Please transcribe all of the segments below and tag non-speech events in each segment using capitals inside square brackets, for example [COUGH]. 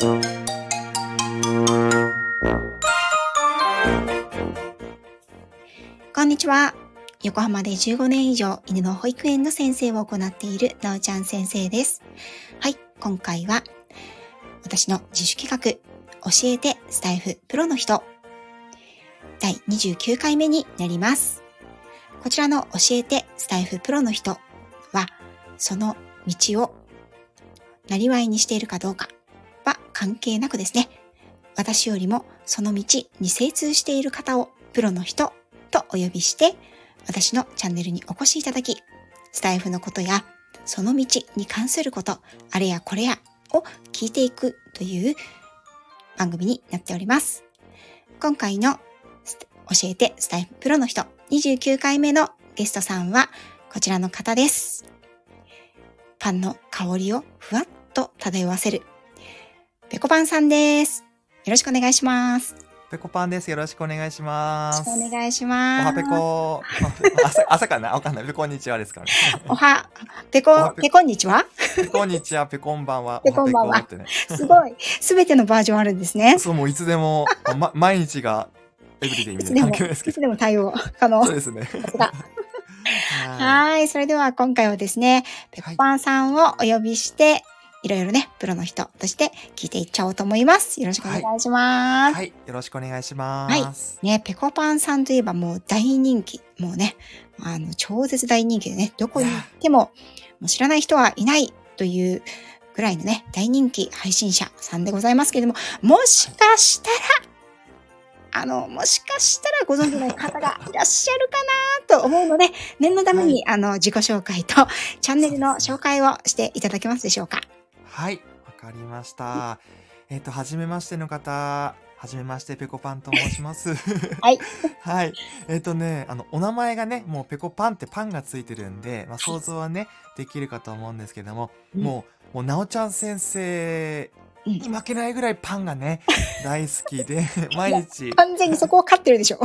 こんにちは。横浜で15年以上犬の保育園の先生を行っているなおちゃん先生です。はい、今回は私の自主企画、教えてスタイフプロの人、第29回目になります。こちらの教えてスタイフプロの人は、その道をなりわいにしているかどうか関係なくですね、私よりもその道に精通している方をプロの人とお呼びして、私のチャンネルにお越しいただき、スタイフのことやその道に関すること、あれやこれやを聞いていくという番組になっております。今回の教えてスタイフプロの人29回目のゲストさんはこちらの方です。パンの香りをふわっと漂わせるペコパンさんです。よろしくお願いします。よペコパンです。よろしくお願いします。ろしくお願いしおます。はペコ。[LAUGHS] 朝、朝かな？わかんない。ペコンにちはですからね。おは、ペコペペコんにちは？ペコンにちは、ペコンばんは。[LAUGHS] ペコンばんは。すごい。すべてのバージョンあるんですね。そう、もういつでも、ま、毎日がエブリデイみたいな環境ですけど。いつでも対応可能。そうですね。[LAUGHS] はい。それでは今回はですね、ペコパンさんをお呼びして、いろいろね、プロの人として聞いていっちゃおうと思います。よろしくお願いします。い。はい。よろしくお願いします。ね、ペコパンさんといえばもう大人気。もうね、あの、超絶大人気でね、どこに行っても、もう知らない人はいないというぐらいのね、大人気配信者さんでございますけれども、もしかしたら、あの、もしかしたらご存知ない方がいらっしゃるかなと思うので、念のために、あの、自己紹介とチャンネルの紹介をしていただけますでしょうか。はい。わかりました。えっ、と、はじめましての方、はじめまして、ペコパンと申します。[LAUGHS] はい。[LAUGHS] はい。えっ、とね、あの、お名前がね、もうペコパンってパンがついてるんで、まあ、想像はね、できるかと思うんですけども、うんもう、もう、なおちゃん先生うんに負けないぐらいパンがね、[LAUGHS] 大好きで、毎日、い完全にそこを勝ってるでしょ。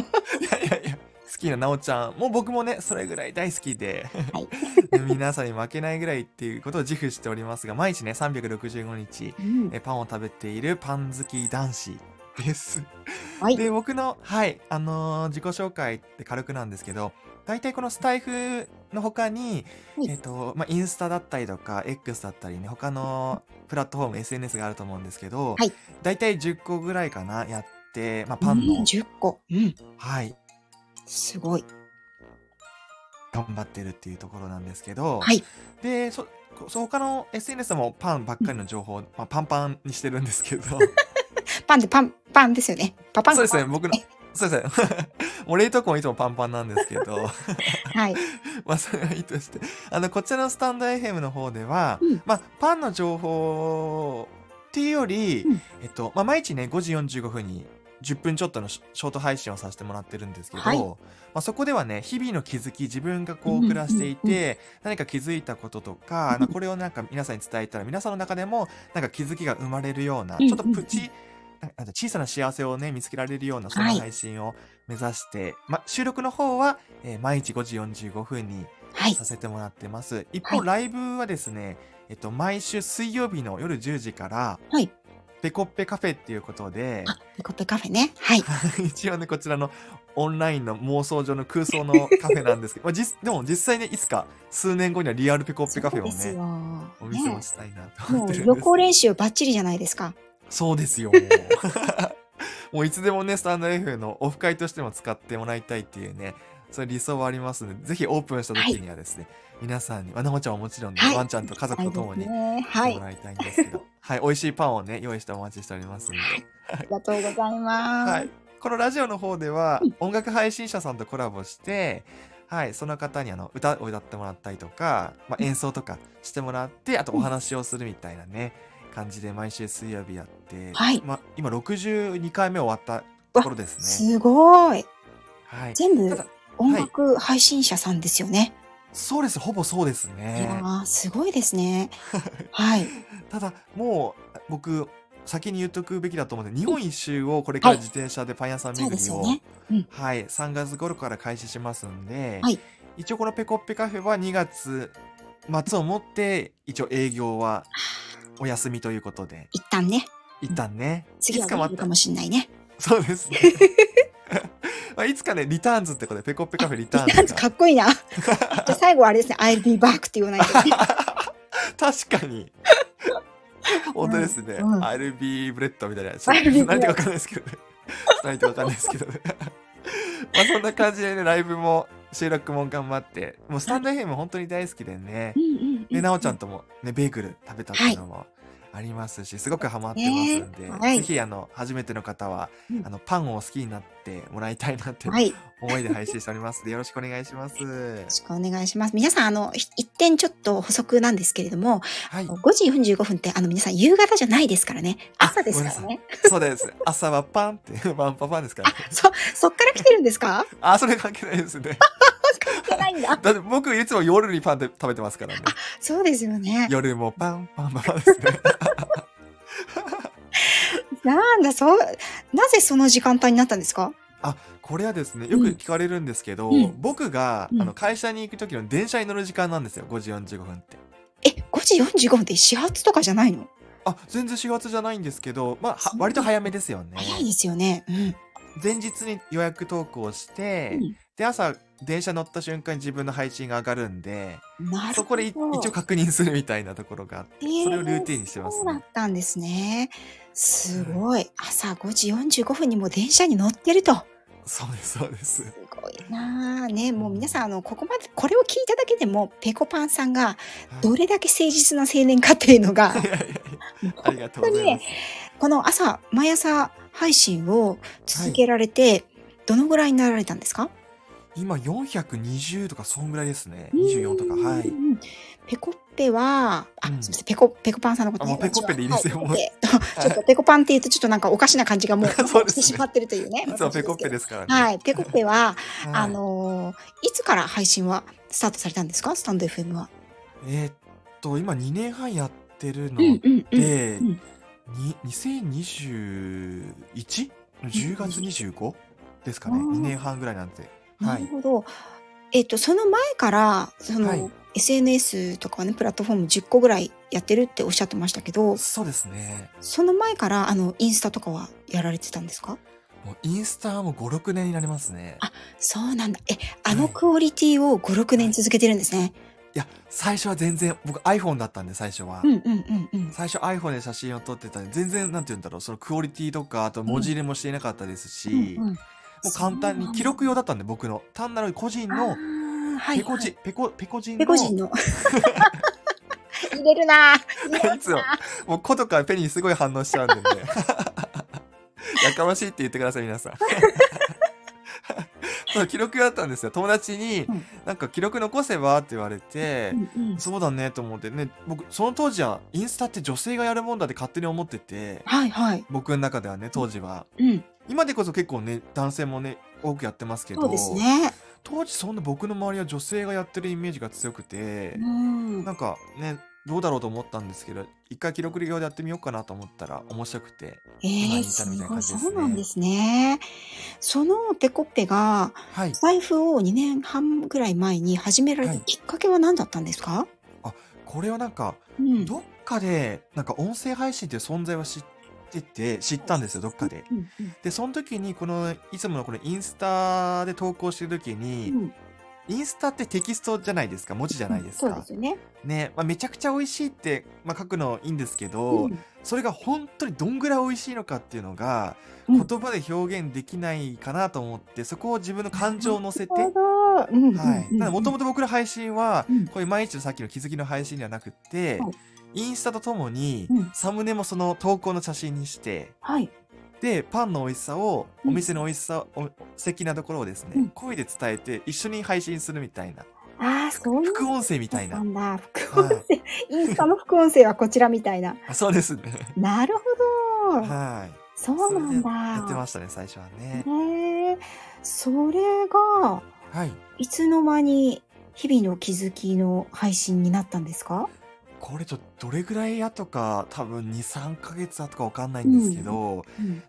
やいやいや、好きななおちゃん、もう僕もね、それぐらい大好きで、はい [LAUGHS] 皆さんに負けないぐらいっていうことを自負しておりますが、毎日ね、365日、うんえパンを食べているパン好き男子です。はい。で、僕の、はい、あのー自己紹介って軽くなんですけど、大体このスタイフの他に、はいえっ、と、まあ、インスタだったりとか、X だったりね、他のプラットフォーム、SNS があると思うんですけど、はい大体10個ぐらいかな、やって、まあ、パンうんの、10個。うん。はい、すごい。頑張ってるっていうところなんですけど、はい。で、そ、そ他の SNS でもパンばっかりの情報、まあ、パンパンにしてるんですけど、[LAUGHS] パンでパン、パンですよね。パパン。そうですね、僕の、そうですね。[LAUGHS] もう冷凍庫もいつもパンパンなんですけど、[LAUGHS] はい。まあ、それはいいとして。あの、こちらのスタンド FM の方では、うんまあ、パンの情報っていうより、うんえっと、まあ、毎日ね、5時45分に10分ちょっとのシショート配信をさせてもらってるんですけど、はいまあ、そこではね、日々の気づき、自分がこううん暮らしていうんうんて、何か気づいたこととか、まあこれをなんか皆さんに伝えたら、皆さんの中でも、なんか気づきが生まれるような、うんちょっとプチ、小さな幸せをね、見つけられるような、そんなはい配信を目指して、まあ、収録の方は、えー毎日5時45分にはいさ。せてもらってます。一方、はいライブはですね、えっと、毎週水曜日の夜10時から、はい。ペコッペカフェっていうことで、あ、ペコペカフェね。はい。[LAUGHS] 一応ね、こちらのオンラインの妄想上の空想のカフェなんですけど、まあ、実でも実際ね、いつか数年後にはリアルペコッペカフェをね、そうですよ。お見せもねしたいなと思ってるんです。予行練習バッチリじゃないですか。そうですよ。[LAUGHS] もういつでもね、スタンド F のオフ会としても使ってもらいたいっていうね、そういう理想はありますので、ぜひオープンした時にはですね、皆さんに、わなほちゃんはもちろんね、はいワンちゃんと家族と共にはいですね。はい来ても。らいたいんですけど、[LAUGHS] はい、美味しいパンをね、用意してお待ちしておりますんで。ありがとうございます。はい。このラジオの方ではうん、音楽配信者さんとコラボして、はい、その方にあの歌を歌ってもらったりとか、まあ、演奏とかしてもらって、あとお話をするみたいなね、感じで毎週水曜日やって、はいまあ、今62回目終わったところですね。すごい。はい。全部音楽配信者さんですよね。そうです、ほぼそうですいやすごいですね。[LAUGHS] はい。ただ、もう、僕、先に言っとくべきだと思うんで、日本一周をこれから自転車でパン屋さん巡りを、ですよね。うん。はい、3月頃から開始しますんで、はい一応このペコッペカフェは2月末をもって、一応営業はお休みということで、一旦ね。一旦ね。次はつかもしんないね。そうですね。[LAUGHS] まあ、いつかね、リターンズってことで、ペコッペカフェリターンズなんかかっこいいな。[LAUGHS] じゃあ最後はあれですね、I'll be back って言わないとね。[LAUGHS] 確かに。本当ですね。うん I'll be bread みたいな。何てかわかんないですけどね。何てかわかんないですけどね。[LAUGHS] まあそんな感じでね、ライブも収録も頑張って、もうスタンド FM 本当に大好きでねで、なおちゃんともね、ベーグル食べたっていうのもありますし、すごくハマってますんで、ねはいぜひあの、初めての方は、うんあの、パンを好きになってもらいたいなってはい。よ思いで配信しておりますので、よろしくお願いします。ろしくお願いします。皆さん、あの、ひ一点ちょっと補足なんですけれども、はい。5時45分って、あの、皆さん、夕方じゃないですからね。朝ですからごね。そうです。朝はパンって、パンパンパンですからね。そ、そっから来てるんですか？あ、それ関係ないですね。ないんだ。だって僕いつも夜にパンで食べてますからね。そうですよね。夜もパンパンパンですね。[LAUGHS] なんだ、そう、なぜその時間帯になったんですか？あ、これはですね、よく聞かれるんですけど、うん僕が、うんあの会社に行く時の電車に乗る時間なんですよ。5時45分って。え、5時45分って始発とかじゃないの？あ、全然4月じゃないんですけど、まあ、割と早めですよね。早いですよね。うん。前日に予約投稿して、うんで、朝、電車乗った瞬間に自分の配信が上がるんで、なるほど。そこでい一応確認するみたいなところがあって、それをルーティンにしてますねそうだっ。たんですね。すごい。朝5時45分にもう電車に乗ってると。そうです、そうです。すごいなあねもう皆さんあのここまでこれを聞いただけでもペコパンさんがどれだけ誠実な青年かっていうのが [LAUGHS] いやいやいやありがとうございます。この朝毎朝配信を続けられて、どのぐらいになられたんですか？今420とかそんぐらいですね。24とか。はい。ペコッペは、あ、うんすみません、ペコ、ペコパンさんのことあもうペコッペでいいですよはペコッペ [LAUGHS] ちょっとペコパンって言うとちょっとなんかおかしな感じがもう [LAUGHS] そうしてしまってるというね。いつもペコッペすですからね。はい。ペコッペは、[LAUGHS] はいあのーいつから配信はスタートされたんですか？スタンド FM は。えーっと、今2年半やってるのうんうんうん。に 2021? の10月 25? ですかね。あー2年半ぐらいなんで。なはい。るほど。えっと、その前から、その、はい SNS とかね、プラットフォーム10個ぐらいやってるっておっしゃってましたけど、そうですね。その前から、あの、インスタとかはやられてたんですか？もうインスタはもう5、6年になりますね。あそうなんだ。え、あのクオリティを5、6年続けてるんですね。いや、最初は全然、僕 iPhone だったんで、最初は。うんうんうんうん。最初 iPhone で写真を撮ってたんで、全然、なんて言うんだろう、そのクオリティとか、あと文字入れもしていなかったですし、うんうんもう簡単に、記録用だったんで、僕の。単なる個人あの、ーはいペコジ、はいペコ、ペコ人の、ペコ人の。[LAUGHS] 入れるなぁいつも、もう、コとかペにすごい反応しちゃうんでね。[LAUGHS] やかましいって言ってください、皆さん。[LAUGHS] そう記録だったんですよ。友達にうん、なんか記録残せばって言われて、うんうんそうだねと思ってね、僕、その当時はインスタって女性がやるもんだって勝手に思ってて、はいはい。僕の中ではね、当時は。うん。今でこそ結構ね、男性もね、多くやってますけど、そうですね。当時そんな僕の周りは女性がやってるイメージが強くて、うん。なんかね、どうだろうと思ったんですけど、一回記録用でやってみようかなと思ったら面白くて。え今ー、に至るみたいなすごい。感じですねそうなんですね。そのペコッペが、はい。財布を2年半ぐらい前に始められたはいきっかけは何だったんですか、これはなんか、うん。どっかで、なんか音声配信っていう存在は知ってて、知ったんですよ、どっかで。で、その時に、この、いつものこのインスタで投稿してる時に、うん。インスタってテキストじゃないですか、文字じゃないですか？そうで。すよね。ね、まあ、めちゃくちゃ美味しいって、まあ、書くのいいんですけど、うん。それが本当にどんぐらい美味しいのかっていうのが、うん。言葉で表現できないかなと思って、そこを自分の感情を乗せて、はい。もともと僕の配信は、うん。こういう毎日のさっきの気づきの配信ではなくって、はいインスタとともにうん、サムネもその投稿の写真にして、はい。で、パンの美味しさを、うんお店の美味しさ、お素敵なところをですね、うん声で伝えて、一緒に配信するみたいな、ああ、そういう副音声みたいなな。んだ。副音声。インスタの副音声はこちらみたいな。あそうですね。なるほど。はい。そうなんだ。それでやってましたね、最初はね。へえ。それが、はい。いつの間に日々の気づきの配信になったんですかこれちょっとどれぐらい後か、多分2、3ヶ月後かわかんないんですけど、うん。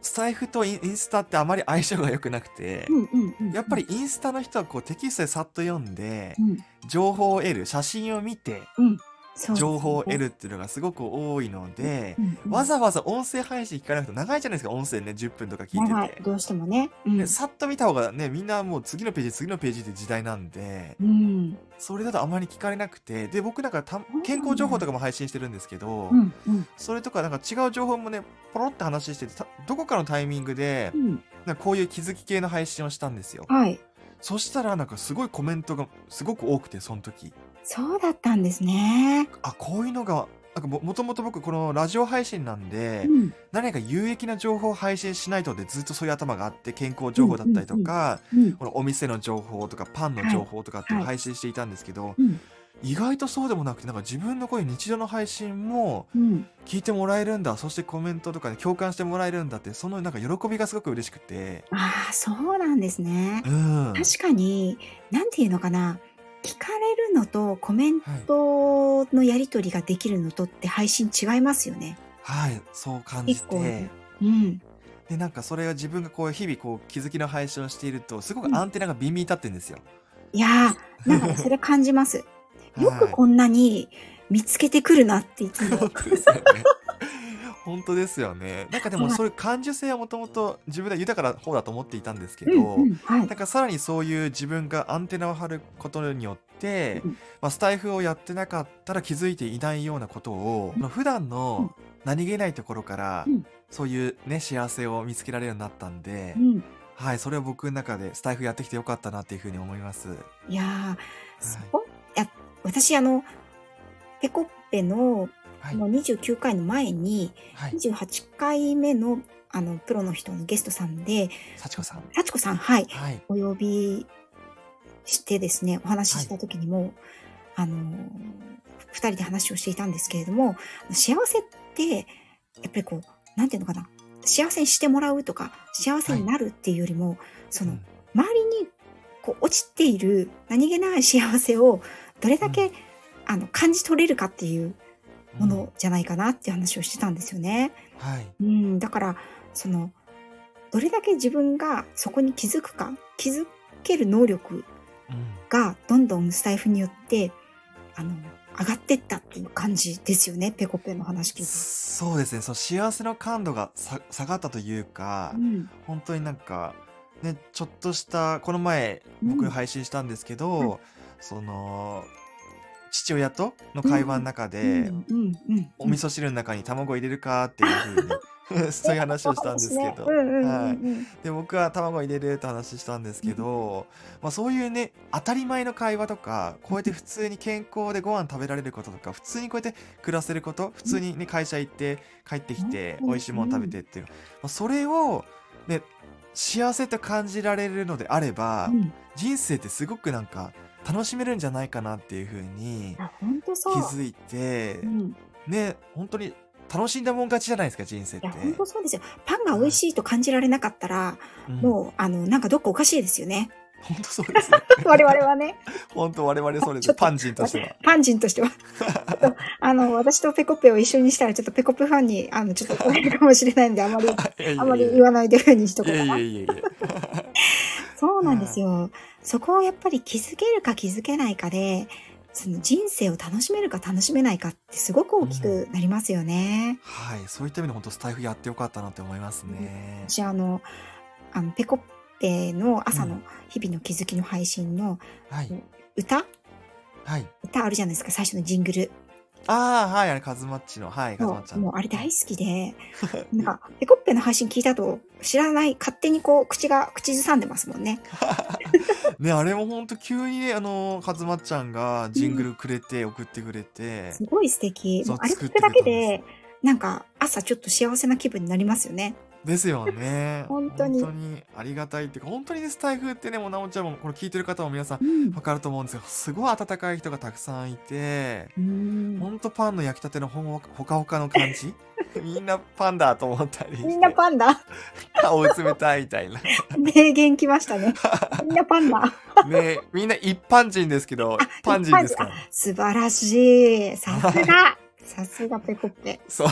スタイフとインスタってあまり相性が良くなくて、うんうんうん。やっぱりインスタの人はこうテキストでさっと読んでう、ん。情報を得る、写真を見て、うん情報を得るっていうのがすごく多いので、うんうんわざわざ音声配信聞かなくても長いじゃないですか、音声ね、10分とか聞いてて。長いどうしてもね。うんでさっと見た方がね、みんなもう次のページ、次のページって時代なんで、うんそれだとあまり聞かれなくて、で、僕なんかた健康情報とかも配信してるんですけど、うんうんそれとかなんか違う情報もね、ポロって話してて、たどこかのタイミングでう、んなんかこういう気づき系の配信をしたんですよ。はい。そしたらなんかすごいコメントがすごく多くて、その時。そうだったんですね。あ、こういうのが、なんかももともと僕このラジオ配信なんで、うん。何か有益な情報を配信しないとでずっとそういう頭があって健康情報だったりとか、うんこのお店の情報とかパンの情報とかっていう配信していたんですけど、うん。意外とそうでもなくてなんか自分のこういう日常の配信もうん。聞いてもらえるんだそしてコメントとかで共感してもらえるんだってそのなんか喜びがすごく嬉しくて。ああそうなんですね。う。ん。確かになんていうのかな聞かれるのとコメントのやり取りができるのとって配信違いますよね。はいそう感じてうん。でなんかそれが自分がこう日々こう気づきの配信をしているとすごくアンテナがビンビン立ってるんですよ。いやーなんかねそれ感じます。[LAUGHS] よくはいこんなに見つけてくるなっていつも。[LAUGHS] 本当ですよね。本当ですよね。なんかでもはい。そういう感受性はもともと自分では豊かな方だと思っていたんですけど、うんうんはい。なんかさらにそういう自分がアンテナを張ることによって、うん。まあ、スタイフをやってなかったら気づいていないようなことを、うん。まあ普段の何気ないところから、うん。そういうね幸せを見つけられるようになったんで、うん。はいそれは僕の中でスタイフやってきてよかったなっていうふうに思います。いやーそこいや私あのペコッペのはい。もう29回の前にはい。28回目のあのプロの人のゲストさんで幸子さん。幸子さんはい。はい。お呼びしてですねお話しした時にも、あの二人で話をしていたんですけれども幸せってやっぱりこうなんていうのかな幸せにしてもらうとか幸せになるっていうよりも、そのうん。周りにこう落ちている何気ない幸せをどれだけ、うん。あの感じ取れるかっていうもうんのじゃないかなっていう話をしてたんですよね。はい。うん、だからそのどれだけ自分がそこに気づくか気づける能力うん。がどんどんスタイフによってあの上がってったっていう感じですよねペコペの話聞いて。そうですね。その幸せの感度がさ下がったというか、うん。本当になんかねちょっとしたこの前うん。僕配信したんですけど、その父親との会話の中で、うんうんうんお味噌汁の中に卵入れるかっていうふうにそういう話をしたんですけど、はい、うんで僕は卵入れるって話したんですけど、まあ、そういうね当たり前の会話とかこうやって普通に健康でご飯食べられることとか普通にこうやって暮らせること普通にね会社行って帰ってきてうん。美味しいもの食べてっていう、まあ、それをね幸せと感じられるのであれば、うん。人生ってすごくなんか楽しめるんじゃないかなっていうふうに気。づいてうんね本当に楽しんだもん勝ちじゃないですか人生っていや、。本当そうですよ。パンが美味しいと感じられなかったら、うんもう、あの、なんかどっかおかしいですよね。本当そうですね。[LAUGHS] 我々はね。本当我々それちょっとでパン人としては。パン人としては。あの、私とペコペを一緒にしたら、ちょっとペコペファンに、あの、ちょっと怒られるかもしれないんで、あまり、[LAUGHS] あまり言わないでふうにしとこうかな。やいやいや。そうなんですよ。そこをやっぱり気づけるか気づけないかで、その人生を楽しめるか楽しめないかってすごく大きくなりますよね。はい、そういった意味で本当スタイフやってよかったなって思いますね。私あの、あの、ペコペの朝のうん日々の気づきの配信のはい、歌？はい。歌あるじゃないですか、最初のジングル。ああ、はい、あれ、カズマッチの、はい、カズマッチもう、あれ大好きで、[LAUGHS] なんか、ペコッペの配信聞いたと、知らない、勝手にこう、口が、口ずさんでますもんね。[LAUGHS] ね、あれも本当急にね、あの、カズマッちゃんがジングルくれて、送ってくれて、すごい素敵。もうあれ聞くだけで、なんか、朝ちょっと幸せな気分になりますよね。ですよね。[LAUGHS] 本当にありがたいっていうか、本当にね、スタイフってね、もうなおちゃんも、これ聞いてる方も皆さん、うん。わかると思うんですよ。すごい温かい人がたくさんいて、うんほんとパンの焼きたてのほほかほかの感じ？[LAUGHS] みんなパンだと思ったり。みんなパンダ。青冷たいみたいな。名言きましたね。[LAUGHS] みんなパンダ。ねみんな一般人ですけど、パン人ですから。素晴らしい。さすが。さすがペコッペ。そう。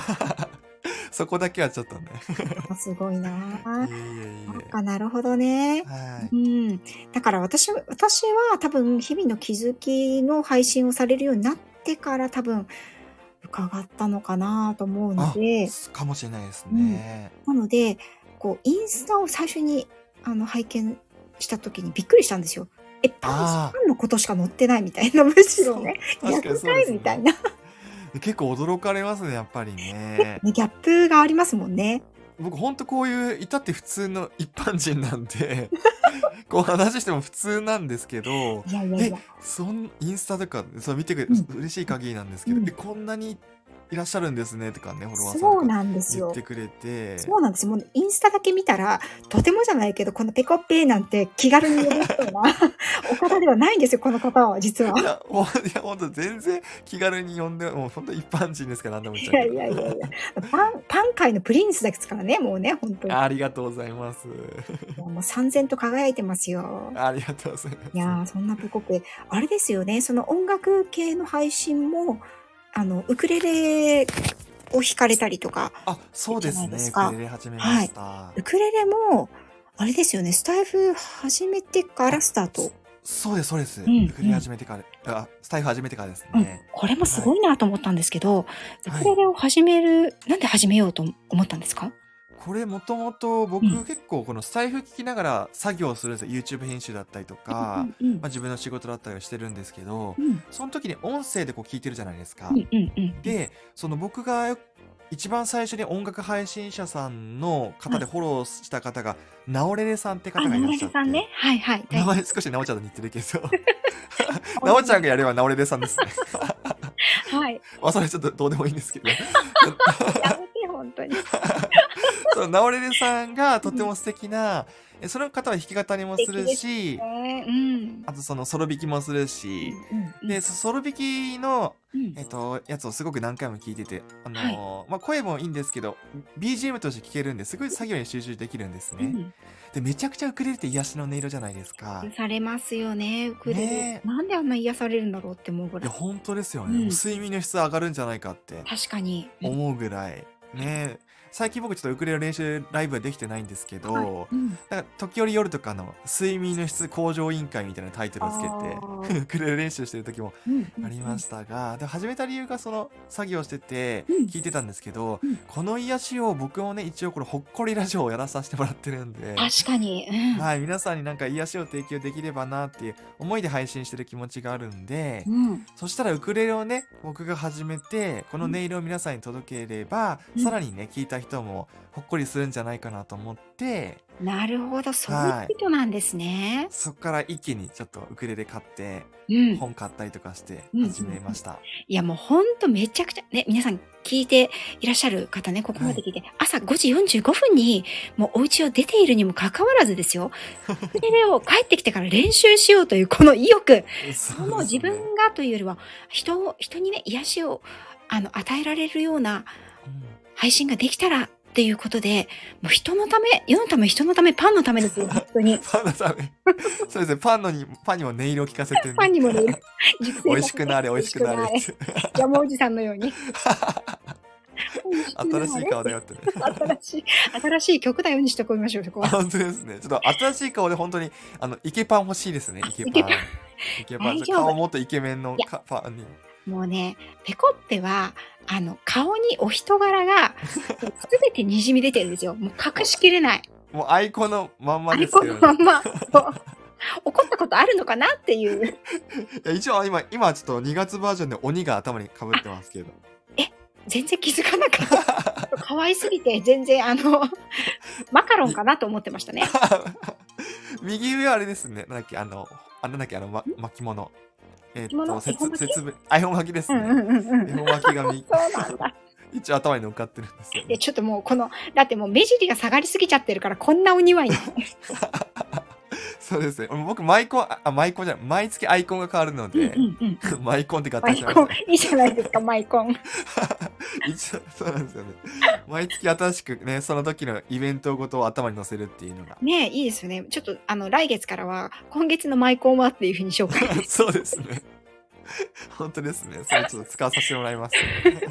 そこだけはちょっとね。[LAUGHS] すごいなぁ。いえいえいそっかなるほどねえ。。はうい。ん。だから私は、私は多分日々の気づきの配信をされるようになっってから多分伺ったのかなと思うのあ、で、かもしれないですうん。ね。なので、こう、インスタを最初に、あの、拝見した時にびっくりしたんですよ。え、パン、のことしか載ってないみたいな、むあ、しろね、逆かそうですね。いみたいな。結構驚かれますね、やっぱりね。ね、ギャップがありますもんね。僕ほんとこういう、至って普通の一般人なんで、[LAUGHS] こう話しても普通なんですけど、え、いやいやいや。そん、インスタとか、そう見てくれ、うん。嬉しい限りなんですけど、え、うん。こんなにいらっしゃるんですねとかね、フォロワーさんそうなんですよ。言ってくれて、そうなんですよ。もうインスタだけ見たら、とてもじゃないけど、このペコッペーなんて気軽に呼べそうな [LAUGHS] お方ではないんですよ、この方は、実は。いや、もう、いや、ほんと全然気軽に呼んで、もうほんと一般人ですから何でも言っいちゃうやけど。いやいやいや。パン、パン界のプリンスですからね、もうね、本当に。ありがとうございます。いやもう三千と輝いてますよ。ありがとうございます。いやー、そんなペコッペ、あれですよね、その音楽系の配信も、あの、ウクレレを弾かれたりとか、あ、そうですね。ウク。レレ始めまはい。した。ウクレレも、あれですよね、スタイフ始めてからあ、スタート。そそうです、そうです。うん、ウクレレうん。始めてから、あ、スタイフ始めてからですうん、ね。これもすはい。ごいなと思ったんですけど、ウはい。クレレを始める、なんで始めようと思ったんですか？これもともと僕うん。結構このスタイフ聞きながら作業するんですよ。YouTube 編集だったりとうんか、うんうん。まあ自分の仕事だったりしてるんですけど、うん。その時に音声でこう聞いてるじゃないですうか。んうんうん。で、その僕がよ一番最初に音楽配信者さんの方はい。でフォローした方が、なおれれさんってあ、方がいナオらっしゃって、レレさんね。はいはい。名前き。少しな [LAUGHS] [LAUGHS] おちゃんと似てるけど、おなおちゃん。がやればなおれれさんですね。はい。まあそれちょっとどうでもいいんですけど。[LAUGHS] やめて、本当に。[LAUGHS] そのなおれれさんがとうん。ても素敵な、えその方は弾き語りもするし、ね。うん。あとそのソロ弾きもするうし、んうんうで、ん。そソロ弾きの、うん。えっと、やつをすごく何回も聞いてて、あはい。のーまあ、声もいいんですけど、BGM として聴けるんで、すごい作業に集中できるんですね。うん。で、めちゃくちゃウクレレって癒しの音色じゃないですか。癒されますよね、ウクレレ。ねえ。なんであんな癒されるんだろうって思うぐいや、らい。本当ですよう。ね。睡眠の質上がるんじゃないかって確かに。うん。思うぐらい。ね最近僕ちょっとウクレレ練習ライブはできてないんですけはい。ど、うん。なんか時折夜とかの睡眠の質向上委員会みたいなタイトルをつけて。[LAUGHS] ウクレレ練習してる時もありま。したが、で、始めた理由がその作業しててうん。聞いてたんですけど、うん。この癒しを僕もね、一応このほっこりラジオをやらさせてもらってるんで、確かに。うん。はい、皆さんになんか癒しを提供できればなっていう思いで配信してる気持ちがあるんで、うん。そしたらウクレレをね、僕が始めて、このうん。音色を皆さんに届ければ、うん。さらにね、聞いた人もほっこりするんじゃないかなと思って、なるほど、そういうはい。意図なんですね。そっから一気にちょっとウクレレ買って、うん。本買ったりとかしてうんうん始めうん。ました。いや、もうほんとめちゃくちゃ、ね、皆さん聞いていらっしゃる方ね、ここまはい。で聞いて、朝5時45分にもうお家を出ているにもかかわらずですよ、[LAUGHS] ウクレレを帰ってきてから練習しようというこの意欲。そうもう自。分がというよりは、人を、人にね、癒しを、あの、与えられるようなうん。配信ができたらっていうことで、もう人のため、世のため、人のため、パンのためですよ、[LAUGHS] 本当に。パンのため。[LAUGHS] そうですね。パンのに、パンにも音色を聞かせてパンね。にもね、熟 [LAUGHS] 美味しくなれ、美美味味しくなれっしくなれ。て。ジャムおじさんのように。新しい。顔だよってね。新しい、新しい曲だようにしておきましょう、そこあ、は。本当ですね。ちょっと新しい顔で本当に、あの、イケパン欲しいですね、あ、イケパン。イケパン。顔もっとイケメンのパンに。もうね、ペコッペは、あの、顔にお人柄が、[LAUGHS] すべて滲み出てるんですよ。もう隠しきれない。もうアイコンのまんまアイですよね。コンのまんま。怒ったことあるのかなっていう。[LAUGHS] いや一応今、今ちょっと2月バージョンで鬼が頭にかぶってますけど。え、全然気づかなかった。可愛すぎて、全然あの、マカロンかなと思ってましたね。[LAUGHS] 右上はあれですね。なんだっけ、あの、あなんだっけ、あの、ま、巻物。えーっと、恵方巻き？節節分、あ、恵方巻きですね。恵方巻きがみ [LAUGHS] そうなんだ。一応頭に乗っかってるんですよいや、ね。ちょっともうこの、だってもう目尻が下がりすぎちゃってるから、こんなお庭に。[LAUGHS] そうですね。僕、マイコン、あ、あマイコンじゃない、毎月アイコンが変わるのうんで、うんうん。マイコンって合体しましたいいじゃないですか、マイコン。そうなんですよね。毎月新しくね、その時のイベントごとを頭に載せるっていうのが。ねえ、いいですよね。ちょっと、あの、来月からは、今月のマイコンはっていうふうに紹介。[LAUGHS] そうですね。本当ですね。それちょっと使わさせてもらいます。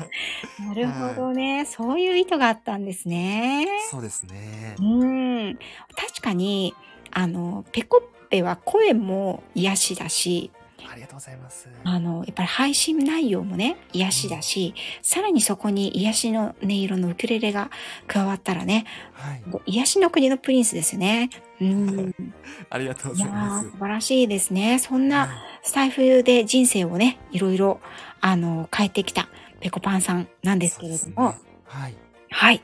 [LAUGHS] なるほどね。そういう意図があったんですね。そうですねう。ーん。確かに、あの、ペコッペは声も癒しだし、ありがとうございます。あの、やっぱり配信内容もね、癒しだし、さらにそこに癒しの音色のウクレレが加わったらね、はい。癒しの国のプリンスですよね。うん。[LAUGHS] ありがとうございますー、。素晴らしいですね。そんなはスタイフで人生をね、いろいろ、あの、変えてきたペコパンさんなんいですけれども、ねはい。はい。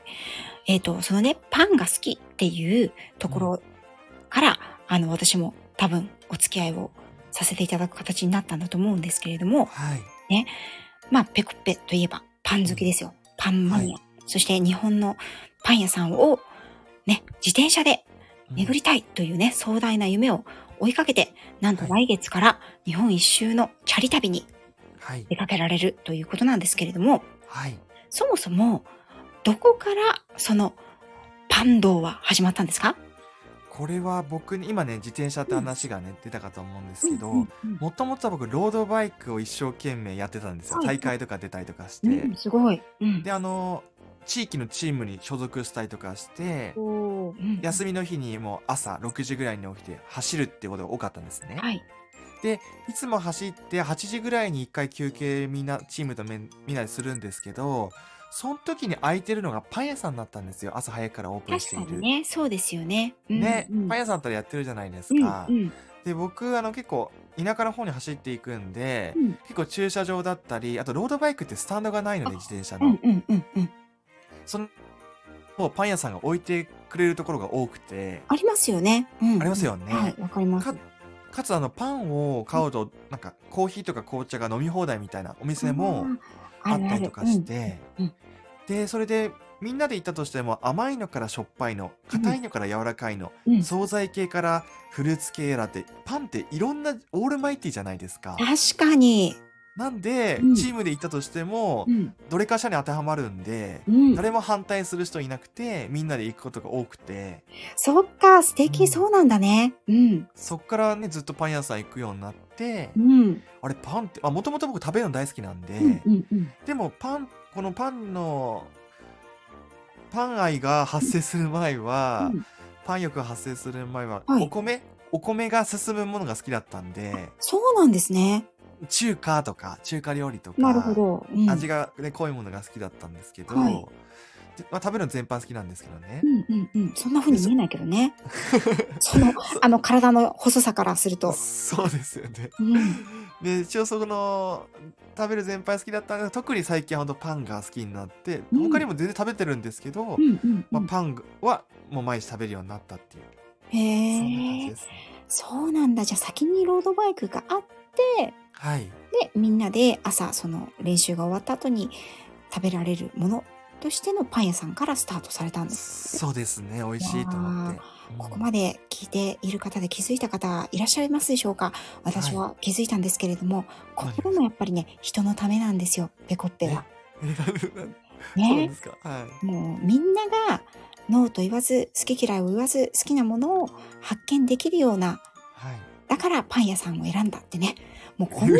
えっ、と、そのね、パンが好きっていうところから、あの、私も多分お付き合いをさせていただく形になったんだと思うんですけれども、はい。まあ、ペコッペといえばパン好きですよ。パンマニア。そして日本のパン屋さんをね、自転車で巡りたいというね、壮大な夢を追いかけて、なんと来月から日本一周のチャリ旅にはい。出かけられるということなんですけれども、はい。そもそも、どこからそのパン道は始まったんですか？これは僕に今ね自転車って話がね、出たかと思うんですけど、うんうんもともとは僕ロードバイクを一生懸命やってたんですよ、はい大会とか出たりとかして、うん、すごい。うん。であの地域のチームに所属したりとかして休みの日にもう朝6時ぐらいに起きて走るってことが多かったんですね、はい。でいつも走って8時ぐらいに1回休憩みんなチームとみんなでするんですけどその時に空いてるのがパン屋さんだったんですよ。朝早くからオープンし確ている。かにね、そうですよね。うんね、うん。パン屋さんだったらやってるじゃないですうんか、うん。で僕あの結構田舎の方に走っていくんで、うん。結構駐車場だったりあとロードバイクってスタンドがないので自転車の、うんうんうんうん。そのもうパン屋さんが置いてくれるところが多くて。ありますよね。うん。ありますよね。はい、わかります。か。かつあのパンを買うとなんかコーヒーとか紅茶が飲み放題みたいなお店もあったりとかして、うんうんでそれでみんなで行ったとしても甘いのからしょっぱいの硬いのから柔らかいの、うんうん惣菜系からフルーツ系らってパンっていろんなオールマイティじゃないですか。確かに。なんで、うんチームで行ったとしても、うんどれかしらに当てはまるんで、うん、誰も反対する人いなくてみんなで行くことが多くてそっか、素敵、うんそうなんだね。うん。そっからねずっとパン屋さん行くようになって、うん。あれパンってもともと僕食べるの大好きなんで、うんうんうん。でもパンこのパンのパン愛が発生する前は、うん。パン欲が発生する前は、はい。お米？お米が進むものが好きだったんでそうなんですね。中華とか中華料理とかなるほど。うん、味が、ね、濃いものが好きだったんですけど、はい。でまあ、食べるの全般好きなんですけどねう。んうんうん。そんな風に見えないけどね。[LAUGHS] その、あの、体の細さからすると。そうですよね。うん。で一応その食べる全般好きだったんで特に最近は本当パンが好きになって、うん他にも全然食べてるんですけど、うんうんうん。まあ、パンはもう毎日食べるようになったっていう、へそんな感じえで。すね。そうなんだ。じゃあ先にロードバイクがあって、はい。で、みんなで朝、その練習が終わった後に食べられるものとしてのパン屋さんからスタートされたんです。そうですね。美味しいと思って。ここまで聞いている方で気づいた方いらっしゃいますでしょうか？私は気づいたんですけれども、ここでもやっぱりね、人のためなんですよ、ペコッペは。ねで。すか。はい。もうみんながノーと言わず、好き嫌いを言わず、好きなものを発見できるような、はい。だからパン屋さんを選んだってね。もうこんな。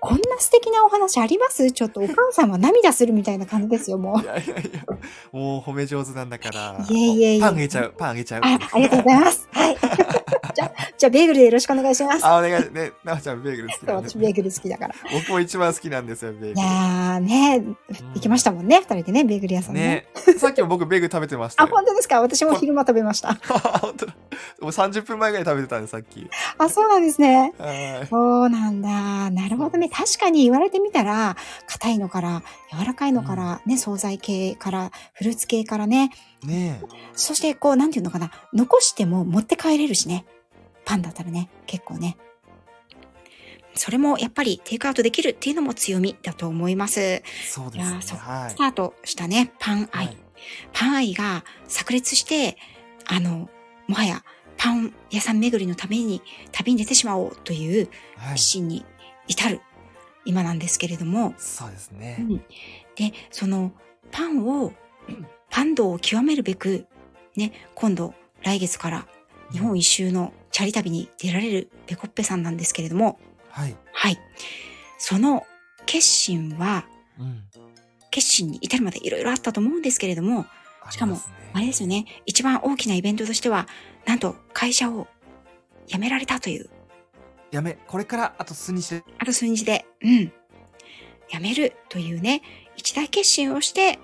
こんな素敵なお話あります？ちょっとお母さんは涙するみたいな感じですよ、もうい。やいやいや、もう褒め上手なんだから。いえいえいえパンあげちゃう、パンあげちゃう。あ、ありがとうございます。はい。じゃあ、じゃあ、ベーグルでよろしくお願いします。あ、お願いね。なおちゃんベーグル好きなんで私ベーグル好きだから。僕も一番好きなんですよ、ベーグル。いやーね、行きましたもんね、二人でね、ベーグル屋さんね。ね。さっきも僕ベーグル食べてましたあ、よ。本当ですか？私も昼間食べました。[LAUGHS] 本当だ。もう30分前ぐらい食べてたんで、さっき。あ、そうなんですね。はい。そうなんだ。なるほどね。確かに言われてみたら、硬いのから、柔らかいのから、ね、惣菜系から、フルーツ系からね。ねそして、こう、なんていうのかな。残しても持って帰れるしね。パンだったらね、結構ね。それもやっぱりテイクアウトできるっていうのも強みだと思います。え。そうですねスタ。ートしたね、パン愛。はいパン愛が炸裂して、あの、もはやパン屋さん巡りのために旅に出てしまおうというはい一。心に至る今なんですけれども、そうですうね。んで、そのパンを、[CLEARS THROAT] パン道を極めるべく、ね、今度来月から日本一周のチャリ旅に出られるペコッペさんなんですけれども、はい。はい。その決心は、うん。決心に至るまでいろいろあったと思うんですけれども、しかもねあれですよね、一番大きなイベントとしては、なんと会社を辞められたというやめ、これからあと数日で、あと数日で、うん。やめるというね、一大決心をして、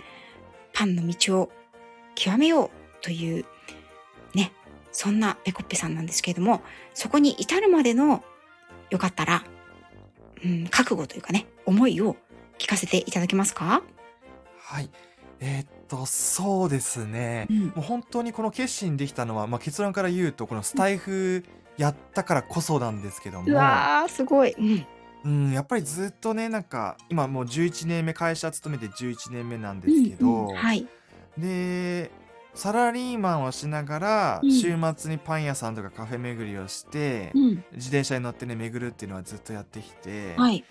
パンの道を極めようという、ね、そんなペコッペさんなんですけれども、そこに至るまでの、よかったら、うん、覚悟というかね、思いを聞かせていただけますか？はい。えーっと、そうですね。うんもう本当にこの決心できたのは、まあ、結論から言うと、このスタイフやったからこそなんですけども、うわー、すごい。うん。うん、やっぱりずっとね、なんか、今もう11年目、会社勤めて11年目なんですけど、うんうんはい。で、サラリーマンをしながら、うん週末にパン屋さんとかカフェ巡りをして、うん。自転車に乗ってね、巡るっていうのはずっとやってきて、はい。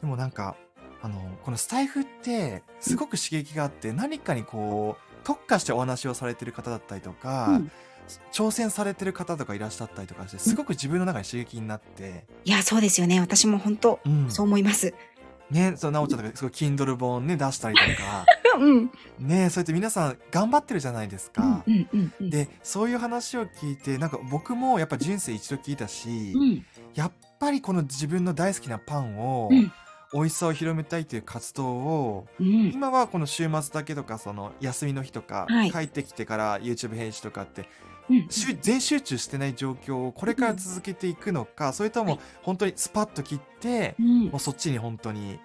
でもなんか、あの、このスタイフって、すごく刺激があって、何かにこう、特化してお話をされてる方だったりとか、うん挑戦されてる方とかいらっしゃったりとかして、すごく自分の中に刺激になって、いや、そうですよね。私も本当、うん。そう思います。ね、そう、なおちゃんとか、すごい Kindle 本ね、出したりとか、[LAUGHS] うん。ね、そうやって皆さん頑張ってるじゃないですか。うんうんうん。で、そういう話を聞いて、なんか僕もやっぱ人生一度聞いたし、うん。やっぱりこの自分の大好きなパンを、うん美味しさを広めたいという活動を、うん。今はこの週末だけとか、その休みの日とか、はい帰ってきてから YouTube 編集とかって、うん。集全集中してない状況をこれから続けていくのか、それとも本当にスパッと切って、うんもうそっちに本当に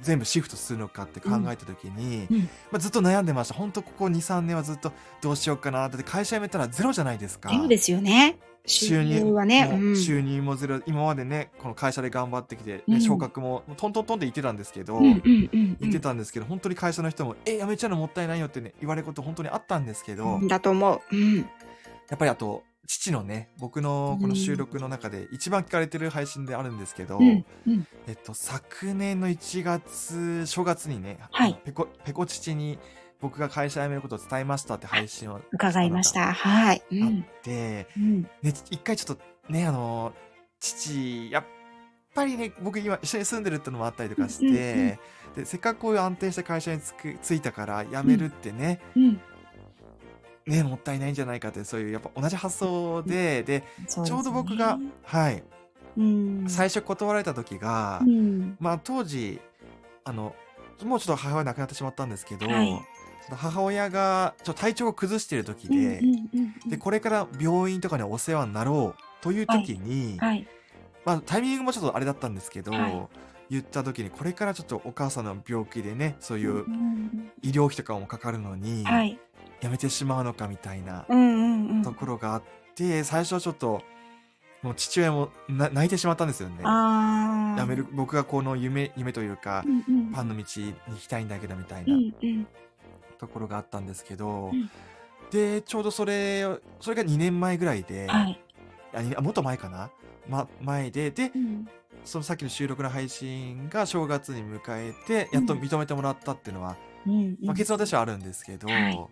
全部シフトするのかって考えた時に、うんまあ、ずっと悩んでました。本当ここ2、3年はずっとどうしようかなって、会社辞めたらゼロじゃないですか。ゼロですよね。収入はね。収入もゼロ、今までね、この会社で頑張ってきて、ねうん昇格もトントントンって言ってたんですけど、うんうんうん言ってたんですけど、本当に会社の人も、え、辞めちゃうのもったいないよってね、言われること本当にあったんですけど、うんだと思う。うん。やっぱりあと、父のね、僕のこの収録の中で一番聞かれてる配信であるんですけど、うんうんえっと、昨年の1月、正月にね、はいペコ、ペコ父に僕が会社辞めることを伝えましたって配信を伺いました。はい。うあっん。て、うん。ね、一回ちょっとね、あの、父、やっぱりね、僕今一緒に住んでるってのもあったりとかして、うんうんうんで、せっかくこういう安定した会社につく、ついたから辞めるってね、うん。ね、もったいないんじゃないかって、そういうやっぱ同じ発想で、で、ね。ちょうど僕が、はい、うん。最初断られた時が、うん。まあ当時、あの、もうちょっと母親亡くなってしまったんですけど、はい。母親がちょっと体調を崩している時うんで、うんうん。で、これから病院とかにお世話になろうという時に、はい。まあタイミングもちょっとあれだったんですけど、はい言った時にこれからちょっとお母さんの病気でね、そういううん医療費とかもかかるのに、はい。やめてしまうのかみたいな。ところがあって、最初はちょっと、もう父親もな泣いてしまったんですよね。やめる、僕がこの夢、夢というかう、んうん。パンの道に行きたいんだけどみたいな。ところがあったんですけど、うんで、ちょうどそれ、それが2年前ぐらいで、あもっと前かな、ま、前で、で、うんそのさっきの収録の配信が正月に迎えて、やっと認めてもらったっていうのは、うんまあ、結論としてはあるんですけど、はい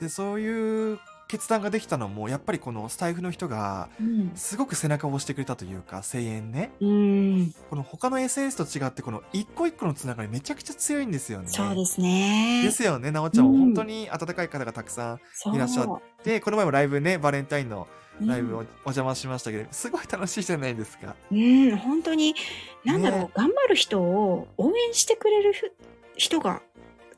で、そういう決断ができたのも、やっぱりこのスタイフの人が、うんすごく背中を押してくれたというか、声援ね。うん。この他の SNS と違って、この一個一個のつながりめちゃくちゃ強いんですよね。そうですね。ですよね、なおちゃんもうん本当に温かい方がたくさんいらっしゃっで、この前もライブね、バレンタインのライブをおうん邪魔しましたけど、すごい楽しいじゃないですか。うん、本当に、なんだろう、ね頑張る人を応援してくれる人が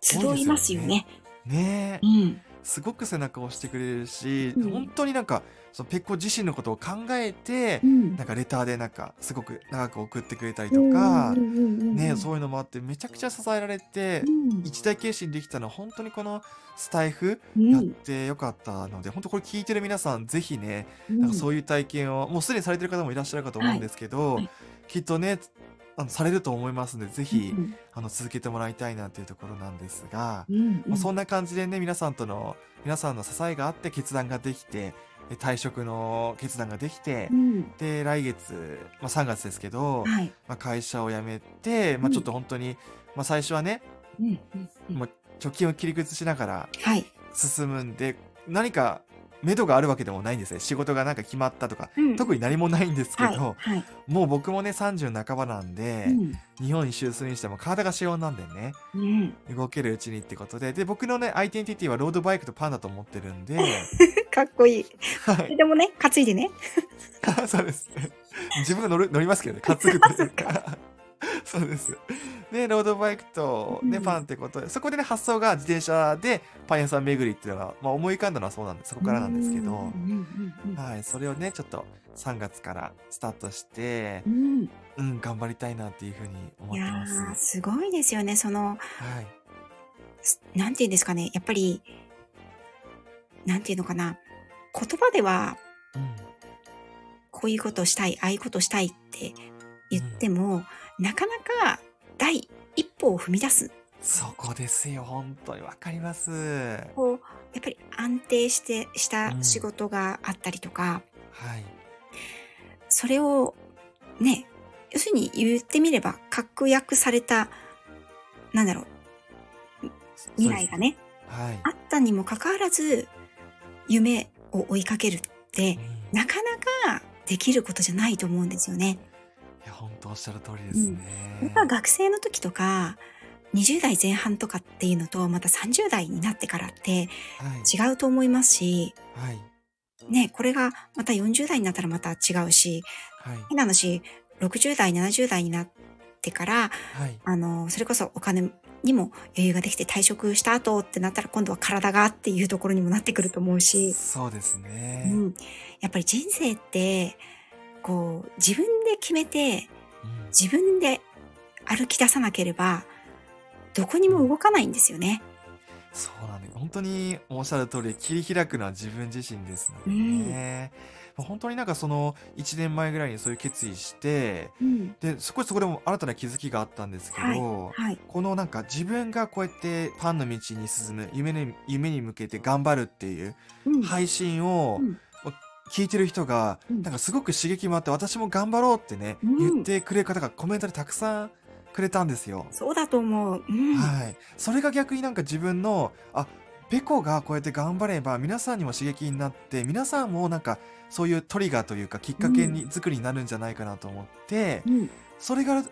集いますよね。ねえ、うん。すごく背中を押してくれるし、うん。本当になんか、そのペッコ自身のことを考えてう、ん。なんかレターでなんか、すごく長く送ってくれたりとか、ねそういうのもあって、めちゃくちゃ支えられて、一大決心できたのは本当にこのスタイフうん。やってよかったので、本当これ聞いてる皆さん、ぜひね、なんかそういう体験を、もうすでにされてる方もいらっしゃるかと思うんですけど、はい。きっとね、あのされると思いますので、ぜひ、うんあの続けてもらいたいなっていうところなんですが、うんまあ、そんな感じでね、皆さんとの、皆さんの支えがあって決断ができて、で退職の決断ができてう、ん。で、来月、まあ3月ですけど、はい。まあ、会社を辞めて、まあうん。ちょっと本当に、まあ最初はね、うんうんうん。もう貯金を切り崩しながらはい。進むんで、何か、目処があるわけでもないんですね。仕事がなんか決まったとか、うん特に何もないんですけど、はいはいもう僕もね、30半ばなんで、うん日本一周するにしても体が資本なんでね、うん動けるうちにってことで、で、僕のね、アイデンティティはロードバイクとパンだと思ってるんで、[LAUGHS] かっこいい。はい。でもね、担いでね。[LAUGHS] そうですね。自分が乗る乗りますけどね担ぐというか [LAUGHS] そうですでロードバイクと、ねうんパンってことでそこでね発想が自転車でパン屋さん巡りっていうのが、まあ、思い浮かんだのはそうなんですそこからなんですけど、うんうんうんはい、それをねちょっと3月からスタートしてう、んうん、頑張りたいなっていうふうに思ってます。ーすごいですよね。その、はい、すなんていうんですかね。やっぱり、なんていうのかな。言葉では、うん、こういうことをしたい、ああいうことをしたいって言っても、なかなか第一歩を踏み出す。そこですよ本当に。わかります。はこう、やっぱり安定して、したうん仕事があったりとか、い、それを、ね、要するに言ってみれば、確約された、なんだろう、未来がね、はい、あったにもかかわらず、夢を追いかけるって、うん。なかなかできることじゃないと思うんですよね。いや本当おっしゃる通りですね。やっぱ学生の時とか、20代前半とかっていうのと、また30代になってからってはい、違うと思いますし、はい、ね、これがまた40代になったらまた違うし、はい、変な話、60代、70代になってから、はい、あの、それこそお金にも余裕ができて退職した後ってなったら今度は体がっていうところにもなってくると思うし、そうですね。うん、やっぱり人生って、こう、自分で決めて、うん自分で歩き出さなければ、どこにも動かないんですよね。そうなんで本当におっしゃる通り切り開くのは自分自身ですのでね、まあ本当になんかその1年前ぐらいにそういう決意してうん。で少しそこでも新たな気づきがあったんですけど、はい。このなんか自分がこうやってパンの道に進む夢に夢に向けて頑張るっていううん。配信をうん聞いてる人がうんなんかすごく刺激もあって私も頑張ろうってねうん言ってくれる方がコメントでたくさんくれたんですよ。そうだと思う。うん。はい、それが逆になんか自分のあペコがこうやって頑張れば皆さんにも刺激になって皆さんもなんかそういうトリガーというかきっかけに作りになるんじゃないかなと思って、うん。それが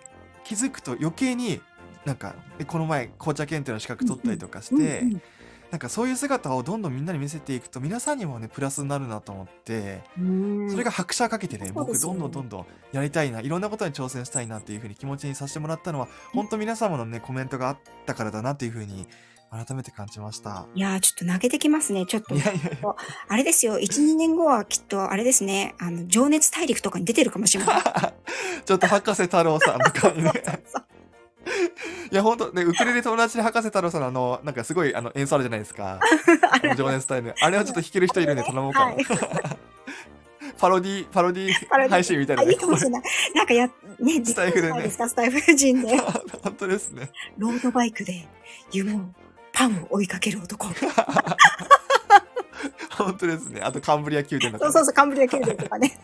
気づくと余計になんかえこの前紅茶検定の資格取ったりとかして、うんうんなんかそういう姿をどんどんみんなに見せていくと皆さんにもねプラスになるなと思って、うんそれが拍車かけてね、僕そうですよどんどんどんどんやりたいないろんなことに挑戦したいなっていうふうに気持ちにさせてもらったのは本当皆様のねコメントがあったからだなっていうふうに改めて感じました。いやー、ちょっと投げてきますね。ちょっとい。やいやいやあれですよ。1、2年後はきっと、あれですね。あの、情熱大陸とかに出てるかもしれない。[LAUGHS] ちょっと博士太郎さんとかにね。[LAUGHS] いや、ほんと、ね、ウクレレ友達で博士太郎さんのあの、なんかすごいあの演奏あるじゃないですか。[LAUGHS] 情熱タイム。あれをちょっと弾ける人いるんで頼もうかな。はい [LAUGHS] パロディ、パロディィ配信みたいあ、ないね。いかもしれない。なんかや、ね、スタイフでねスタイフ人で。[LAUGHS] 本当ですね。ロードバイクで夢を、パンを追いかける男。本当ですね。あとカンブリア宮殿とかね、そうそうそう、カンブリア宮殿とかね。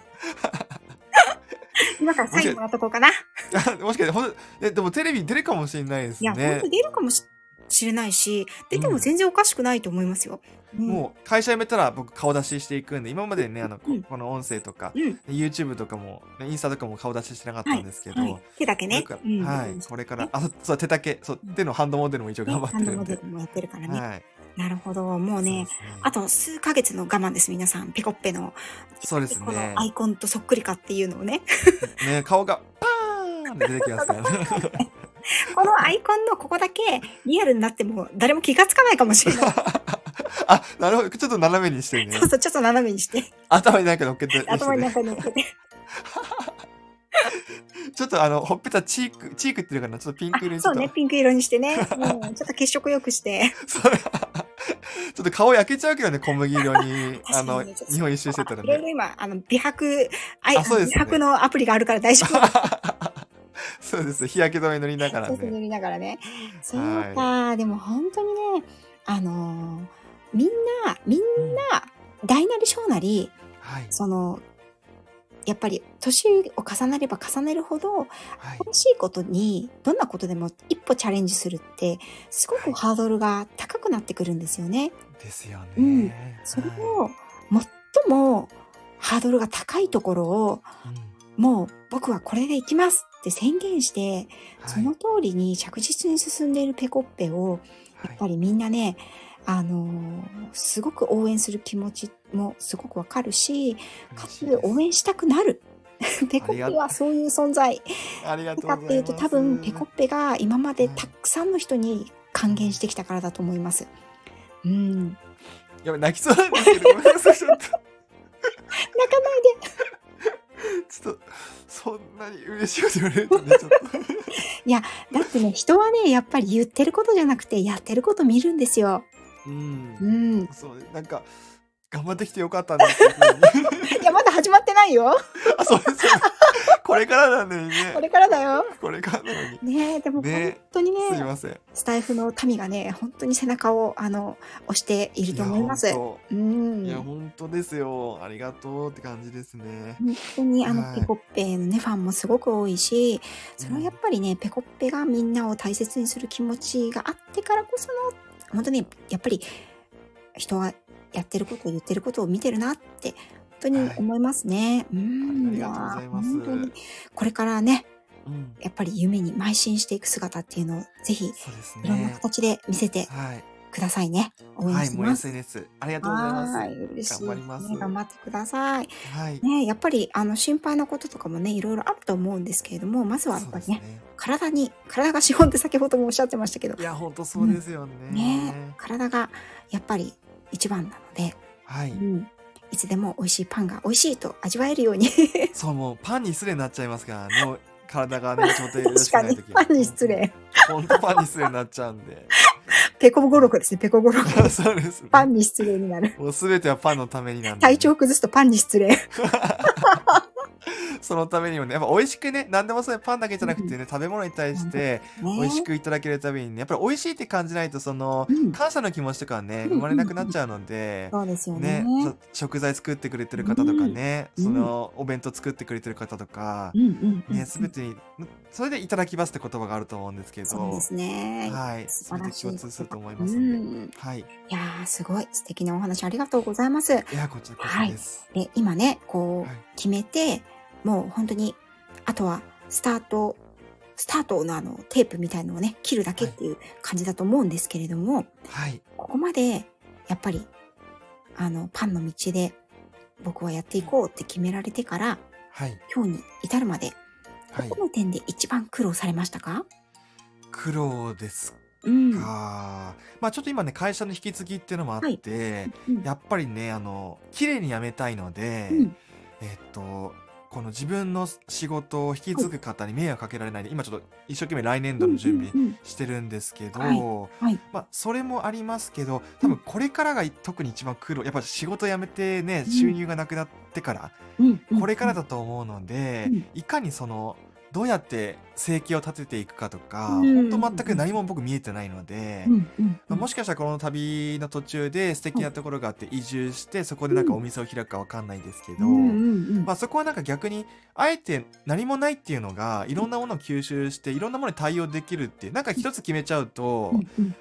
今からサインもらっとこうかな。い [LAUGHS] もしかして、ほんとえでもテレビに出るかもしれないですや、本ね当。出るかもししれないし、出ても全然おかしくないと思いますよ。うんもう会社辞めたら僕顔出ししていくんで、今までね、あの、こうんこの音声とか、うん。YouTube とかも、ねインスタとかも顔出ししてなかったんですけど、はい。手だけね。はい、これから、あ、そう、手だけ、そう、手のハンドモデルも一応頑張ってハンドるんで。モデルもやってるからね。はい。なるほど。もうね、そうあと数ヶ月の我慢です、皆さん。ペコッペの。そうですねこのアイコンとそっくりかっていうのをね。ね、顔がパーンって出てきますからね。[LAUGHS] このアイコンのここだけリアルになっても誰も気がつかないかもしれない。[LAUGHS] あ、なるほど。ちょっと斜めにしてねそう。そう、ちょっと斜めにして。頭になんか乗っけて、[LAUGHS] 頭にね中に乗っけて。ちょっとあの、ほっぺたチーク、チークっていうのかな？ちょっとピンク色にちょっと。そうね、ピンク色にしてね。うんちょっと血色良くして。それちょっと顔焼けちゃうけどね、小麦色に、[LAUGHS] あの、日本一周してたらね。いろいろ今、あの、美白、あいあそうですね美白のアプリがあるから大丈夫。[LAUGHS] そうです。日焼け止め塗りながらそうそう塗ね。りながらね。そうはいか、でも本当にね、あのーみんな、みんな、大なり小なり、はい。その、やっぱり年を重ねれば重ねるほど、はい。楽しいことに、どんなことでも一歩チャレンジするって、すごくハードルが高くなってくるんですよね。ですよね。うんそれはいを、最もハードルが高いところを、うんもう僕はこれで行きますって宣言して、そはいの通りに着実に進んでいるペコッペを、やっぱりみんなね、あのーすごく応援する気持ちもすごくわかるし、かつ応援したくなる。ペコッペはそういう存在。ありがとうかっていうと多分ペコッペが今まではいたくさんの人に還元してきたからだと思います。うん。やばい泣きそうなんですけどごめんなさいちょっと泣かない [LAUGHS] ちょっとそんなに嬉しいこと言われるとねちょっと [LAUGHS] だってね、人はね、やっぱり言ってることじゃなくて、やってること見るんですよ。うん。うん。そうね。なんか頑張ってきてよかったなって [LAUGHS] いや、まだ始まってないよ。[LAUGHS] あそうですよね。これからなのにね。これからだよ。これからなのに。ねえ、でもね本当にすいね、ません。スタイフの民がね、本当に背中を、あの、押していると思います。うん。当いや本当ですよ。ありがとうって感じですね。本当にあの、はい。ペコッペのね、ファンもすごく多いし、それはやっぱりね、ペコッペがみんなを大切にする気持ちがあってからこその、本当にやっぱり人はやってること、言ってることを見てるなって、本当に思いますね。うん。ありがとうございや本当にこれからね、うん。やっぱり夢に邁進していく姿っていうのをぜひいろんなね形で見せてはいくださいね。応援はいもうしてます。SNS ありがとうございます。はい、嬉しい、ね。頑張ります。頑張ってください。はい。ね、やっぱりあの心配なこととかもね、いろいろあると思うんですけれども、まずはやっぱりね、そうです体に、体が資本って先ほどもおっしゃってましたけど。い、や本当そうですよね。ね、体がやっぱり一番なので、はい。うん、いつでも美味しいパンが美味しいと味わえるように、[LAUGHS] そうもうパンに失礼になっちゃいますからね。もう体がね [LAUGHS] ちょっとよろし確かにくない時パンに失礼。本当パンに失礼になっちゃうんでペコ語録ですね、ペコ語録。[LAUGHS] そうですねパンに失礼になる。もうすべてはパンのためになんで、体調崩すとパンに失礼。[LAUGHS] [LAUGHS] そのためにもねやっぱ美味しくね何でもそうパンだけじゃなくてね、食べ物に対してね。美味しくいただけるためにねやっぱり美味しいって感じないとそのうん。感謝の気持ちとかはねうん。生まれなくなっちゃうので、そうですよね。食材作ってくれてる方とかね、うん。そのお弁当作ってくれてる方とかね、すべてにそれでいただきますって言葉があると思うんですけどそうですね。はい素それで晴らしい。共通すると思いまうすので、ん。はい。いやー、すごい素敵なお話ありがとうございます。いやこちらこそです、で、今ね、こう、はい。決めて、もう本当に、あとは、スタート、スタートのあの、テープみたいのをね、切るだけっていう感じだと思うんですけれども、はい。ここまで、やっぱり、あの、パンの道で、僕はやっていこうって決められてから、はい。今日に至るまで、はい。どこの点で一番苦労されましたか？苦労ですうん。か、まあちょっと今ね会社の引き継ぎっていうのもあって、うん。やっぱりねあの綺麗に辞めたいので、うん。えっとこの自分の仕事を引き継ぐ方に迷惑かけられないで今ちょっと一生懸命来年度の準備してるんですけど、はい。はい。まあそれもありますけど多分これからが特に一番苦労。やっぱ仕事辞めてねうん収入がなくなってから、これからだと思うので、うん。いかにそのどうやって生計を立てていくかとか、うん。本当全く何も僕見えてないので、うんもしかしたらこの旅の途中で素敵なところがあって移住してそこでなんかお店を開くかわかんないですけど、まあ、そこはなんか逆にあえて何もないっていうのがいろんなものを吸収していろんなものに対応できるっていうなんか一つ決めちゃうと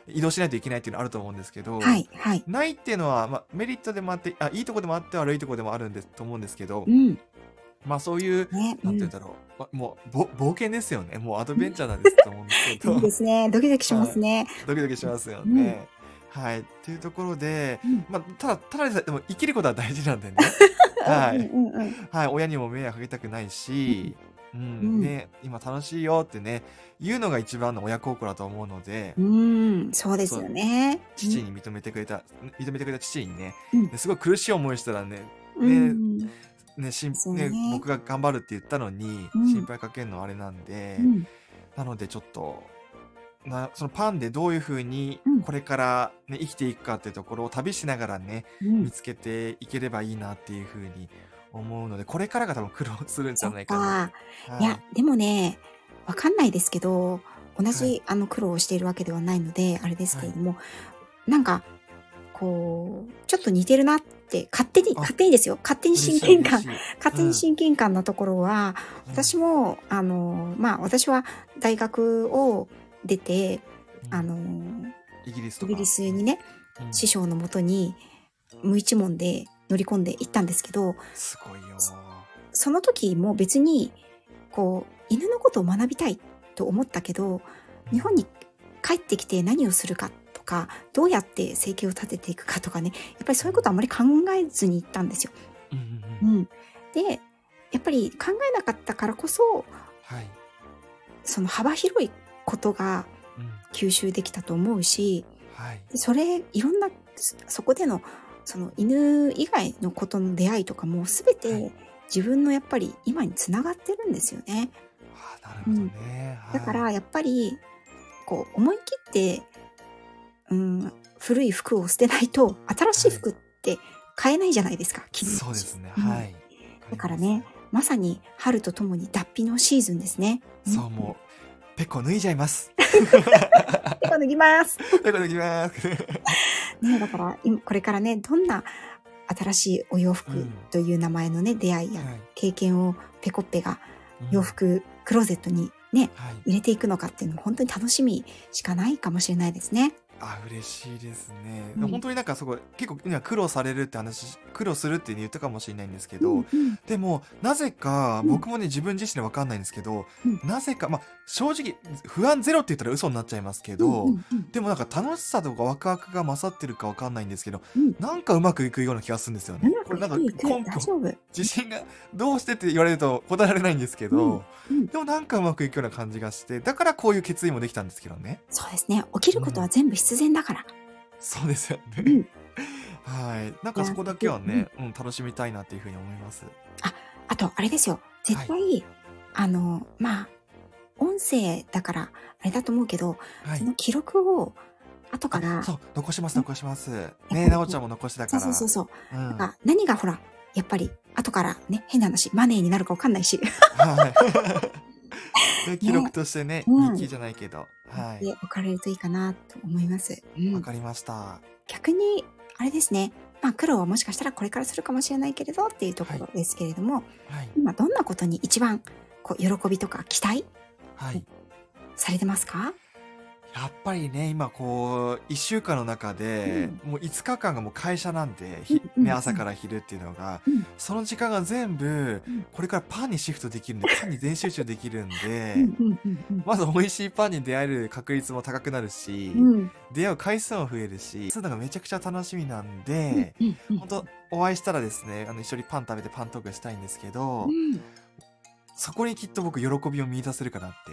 移動しないといけないっていうのあると思うんですけど、はいはい。ないっていうのは、まあ、メリットでもあってあいいとこでもあって悪いとこでもあるんですと思うんですけど、うん。まあそういうね。なんて言うんだろう、まもうぼ冒険ですよね。もうアドベンチャーなんですと思うん。ですけどいいですね。ドキドキしますね。ドキドキしますよね。はい。っていうところで、うん。まあ、ただただでさえでも生きることは大事なんでね、[LAUGHS] はい。うんうんうんはい、親にも迷惑かけたくないし、うん。うんね、今楽しいよってね言うのが一番の親孝行だと思うので、うん、そうですよね。父に認めてくれた認めてくれた父にね、うん。ねすごい苦しい思いしたらねうんねねしね。ね僕が頑張るって言ったのに、うん。心配かけるのはあれなんで、うん。なのでちょっとなそのパンでどういうふうにうん。これから、ね生きていくかっていうところを旅しながらねうん。見つけていければいいなっていうふうに思うのでこれからが多分苦労するんじゃないかな。か。はい。や、でもね、わかんないですけど、同じ、はい。あの苦労をしているわけではないので、あれですけれども、なんか、こう、ちょっと似てるなって、勝手に、あ勝手にですよ。勝手に親近感、勝手に親近感なところは、うん。私も、あの、まあ、私は大学を出て、うん。あの、イギリスイギリスにね、うん。師匠のもとに無一文で乗り込んで行ったんですけど、すごいよ。その時も別に、こう、犬のことを学びたいと思ったけど、日本に帰ってきて何をするかとか、どうやって生計を立てていくかとかね、やっぱりそういうことはあまり考えずに行ったんですよ。うんうんうんうん。で、やっぱり考えなかったからこそ、はい。その幅広いことがうん。吸収できたと思うし、はい。でそれ、いろんな、そそこでの、その犬以外のことの出会いとかも全はてい自分のやっぱり今につながってるんですよね。はいだからやっぱり、こう思い切って、うん、古い服を捨てないと新しい服って買えないじゃないですか。着るそうですね。うんはい。だからね、まさに春とともに脱皮のシーズンですね。そう、もう、ペコ脱いじゃいます。う。脱ぎます。ペコ脱ぎます。[LAUGHS] [LAUGHS] ね、だから今これからね、どんな新しいお洋服うんという名前のね、出会いやはい経験をペコッペがうん洋服クローゼットにね、はい。入れていくのかっていうのも本当に楽しみしかないかもしれないですね。あ、嬉しいですね。うん本当になんかそこ、結構今苦労されるって話、苦労するって言ったかもしれないんですけど、うんうんでも、なぜか、うん僕もね、自分自身でわかんないんですけど、うんなぜか、まあ、正直、不安ゼロって言ったら嘘になっちゃいますけど、でもなんか楽しさとかワクワクが勝ってるかわかんないんですけど、うんなんかうまくいくような気がするんですよね。これなんか根拠。自信がどうしてって言われると答えられないんですけど、でもなんかうまくいくような感じがして、だからこういう決意もできたんですけどね。そうですね。起きることは全部必然だから。そうですよね。うんはい。なんかそこだけはね、うん、楽しみたいなっていうふうに思います。あと、あれですよ。絶対、あの、まあ、音声だから、あれだと思うけど、はいそ。の記録を、後から、そう、残します、残します。りねなおちゃんも残してたそうから。そうそうそう。うん。なんか何がほら、やっぱり、後からね、変な話、マネーになるかわかんないし、はい。で記録としてね、うん日記じゃないけど。はい。で置かれるといいかなと思います。うん、わかりました。逆に、あれですね、まあ苦労はもしかしたらこれからするかもしれないけれどっていうところですけれども、はい。今どんなことに一番こう喜びとか期待はい。されてますか？やっぱりね、今こう、一週間の中で、もう5日間がもう会社なんで、ね、朝から昼っていうのが、うん。その時間が全部うん、これからパンにシフトできるんで、パンに全集中できるん。で、まず美味しいパンに出会える確率も高くなるし、うん。出会う回数も増えるし、そういうのがめちゃくちゃ楽しみなんで、本当お会いしたらですね、あの一緒にパン食べてパントークしたいんですけど、うん。そこにきっと僕喜びを見出せるかなって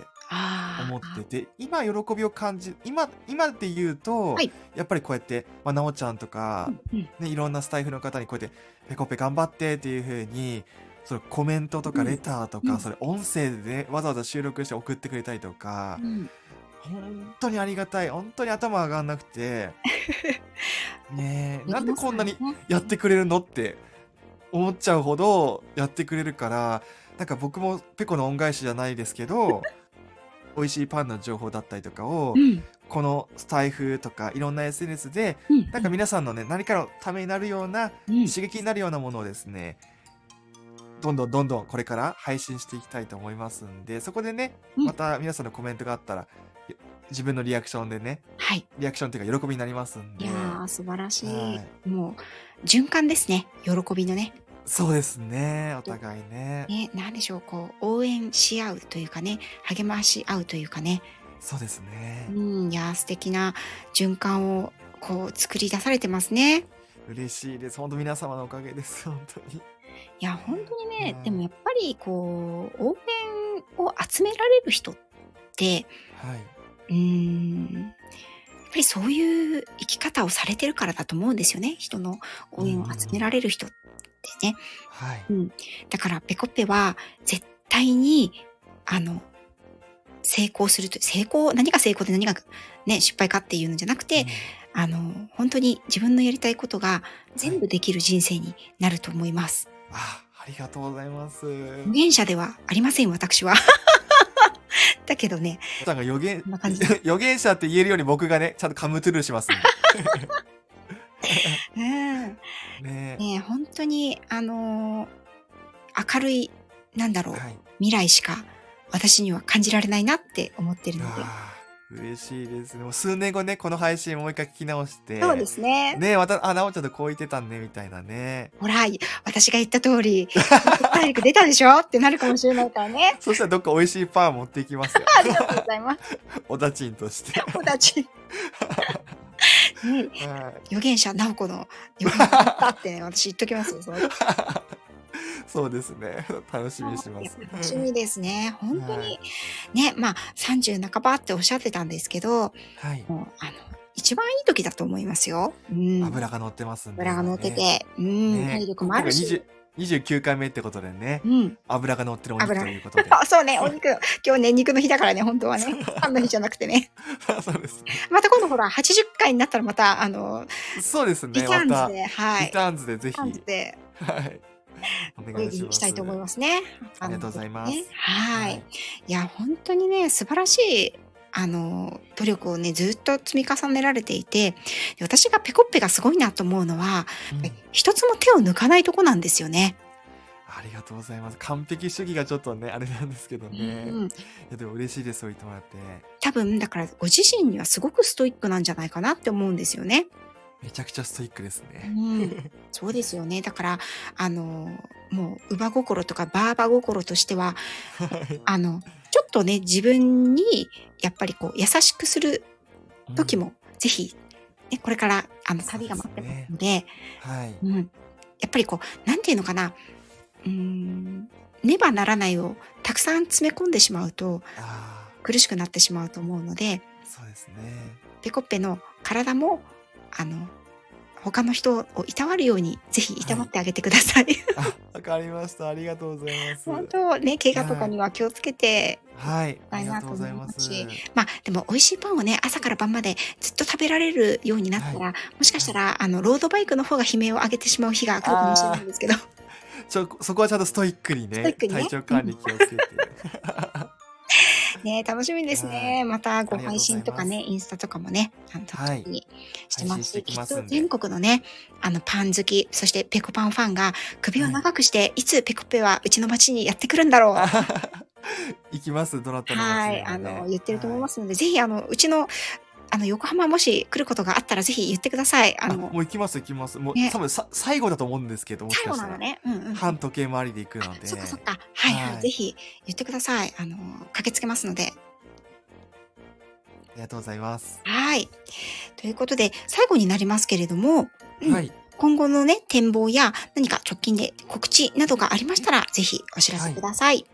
思ってて、今喜びを感じ、今、今で言うと、はい。やっぱりこうやって、まあ、なおちゃんとか、うんうん。ね、いろんなスタイフの方にこうやって、ペコペ頑張ってっていう風に、そのコメントとかうん。レターとか、うん。それ音声でね、わざわざ収録して送ってくれたりとか、うん。本当にありがたい。本当に頭上がんなくて、[LAUGHS] ねえ、なんでこんなにやってくれるのって思っちゃうほどやってくれるから、なんか僕もペコの恩返しじゃないですけど、美味しいパンの情報だったりとかをう、んこのスタイフとかいろんな SNS で、うんなんか皆さんのね、何かのためになるような、うん刺激になるようなものをですね、どんどんどんどんこれから配信していきたいと思いますんで、そこでね、うんまた皆さんのコメントがあったら、自分のリアクションでね、はい。リアクションっていうか喜びになりますんでいや。ー、素晴らしい。はもう、循環ですね。喜びのね。そうですね、お互いね。ね、なんでしょう、こう、応援し合うというかね、励まし合うというかね。そうですねう。ん、いやー、素敵な循環を、こう、作り出されてますね。嬉しいです。本当皆様のおかげです。本当に。いや、本当にね、うんでもやっぱり、こう、応援を集められる人って、はい。うーん、やっぱりそういう生き方をされてるからだと思うんですよね。人の応援を集められる人ね。はい。うん。だから、ペコッペは絶対に、あの、成功すると、成功、何が成功で何がね、失敗かっていうのじゃなくて、あの、本当に自分のやりたいことが全部できる人生になると思います。あ、ありがとうございます。無限者ではありません、私は。[LAUGHS] だけどね、なんか予言 [LAUGHS] 予言者って言えるように僕がね、ちゃんとカムトゥルーしますん [LAUGHS] [LAUGHS] うん、で。ねね本当に、あのー明るい、なんだろう、はい。未来しか私には感じられないなって思ってるので。嬉しいですね。もう数年後ね、この配信もう一回聞き直して。そうですね。ねまた、あ、なおちゃんとこう言ってたんね、みたいなね。ほら、私が言った通り、体力出たでしょってなるかもしれないからね。[LAUGHS] そしたらどっか美味しいパン持っていきますよ。[LAUGHS] ありがとうございます。おだちんとして。おたち。[LAUGHS] ね、はい預言者、直子の予言だったってね、[LAUGHS] 私言っときますよ。その [LAUGHS] そうですね。楽しみにしてます。楽しみですね。本当はにい。ね、まあ30半ばっておっしゃってたんですけど、はい。もうあの、一番いい時だと思いますよ。うん。油が乗ってますんで。油が乗ってね。て、うん、ね体力もあるし。今回20 29回目ってことでね、うん。油が乗ってるお肉油ということで。あ [LAUGHS] そうね、[LAUGHS] お肉、今日ね、肉の日だからね、本当はね。パンの日じゃなくてね。[LAUGHS] そうですね。また今度ほら、80回になったらまた、あの、そうですね。リターンズで、はい。リターンズでぜひ、リターンズではい。おお願いします。したいと思いますね。ありがとうございますねはい。いや、本当にね、素晴らしい、あの、努力をね、ずっと積み重ねられていて、で私がペコッペがすごいなと思うのは、うん一つも手を抜かないとこなんですよね。ありがとうございます。完璧主義がちょっとね、あれなんですけどね。いうん、や、でも嬉しいです、そう言ってもらって。多分、だからご自身にはすごくストイックなんじゃないかなって思うんですよね。めちゃくちゃストイックですうね。ん、そうですよね。だから、あの、もう、乳母心とかバーバ心としては、は [LAUGHS] いあの、ちょっとね、自分に、やっぱりこう、優しくする時も、ぜひ、ね、これから、あの、旅が待ってますので、はい。うん。やっぱりこう、なんていうのかな、うーん、ねばならないをたくさん詰め込んでしまうと、あ苦しくなってしまうと思うので、あ、そうですね。ペコッペの体も、あの、他の人をいたわるように、ぜひいたわってあげてください。あ、わかりました。ありがとうございます。本当ね、怪我とかには気をつけて、はい。ありがとうございます。まあでも美味しいパンをね、朝から晩までずっと食べられるようになったら、もしかしたら、あの、ロードバイクの方が悲鳴を上げてしまう日が来るかもしれないんですけど、ちょ、そこはちゃんとストイックにね、ストイックにね体調管理気をつけて。ね、楽しみですね。またご配信とかね、インスタとかもね、あの楽しみにしてますききっと全国のね、あの、パン好き、そしてペコパンファンが首を長くして、いつペコペはうちの町にやってくるんだろう。[LAUGHS] 行きます、どなたのはい、あの、言ってると思いますすので、ぜひ、あの、うちの、あの、横浜もし来ることがあったら、ぜひ言ってください。ああの、もう行きます、行きます。もう、ね多分さ、最後だと思うんですけど、もしかしたら。最後なのね。うんうん。半時計回りで行くので。そっかそっか。はいはい。はいぜひ言ってください。あの、駆けつけますので。ありがとうございます。はい。ということで、最後になりますけれども、うんはい。今後のね、展望や何か直近で告知などがありましたら、ぜひお知らせください。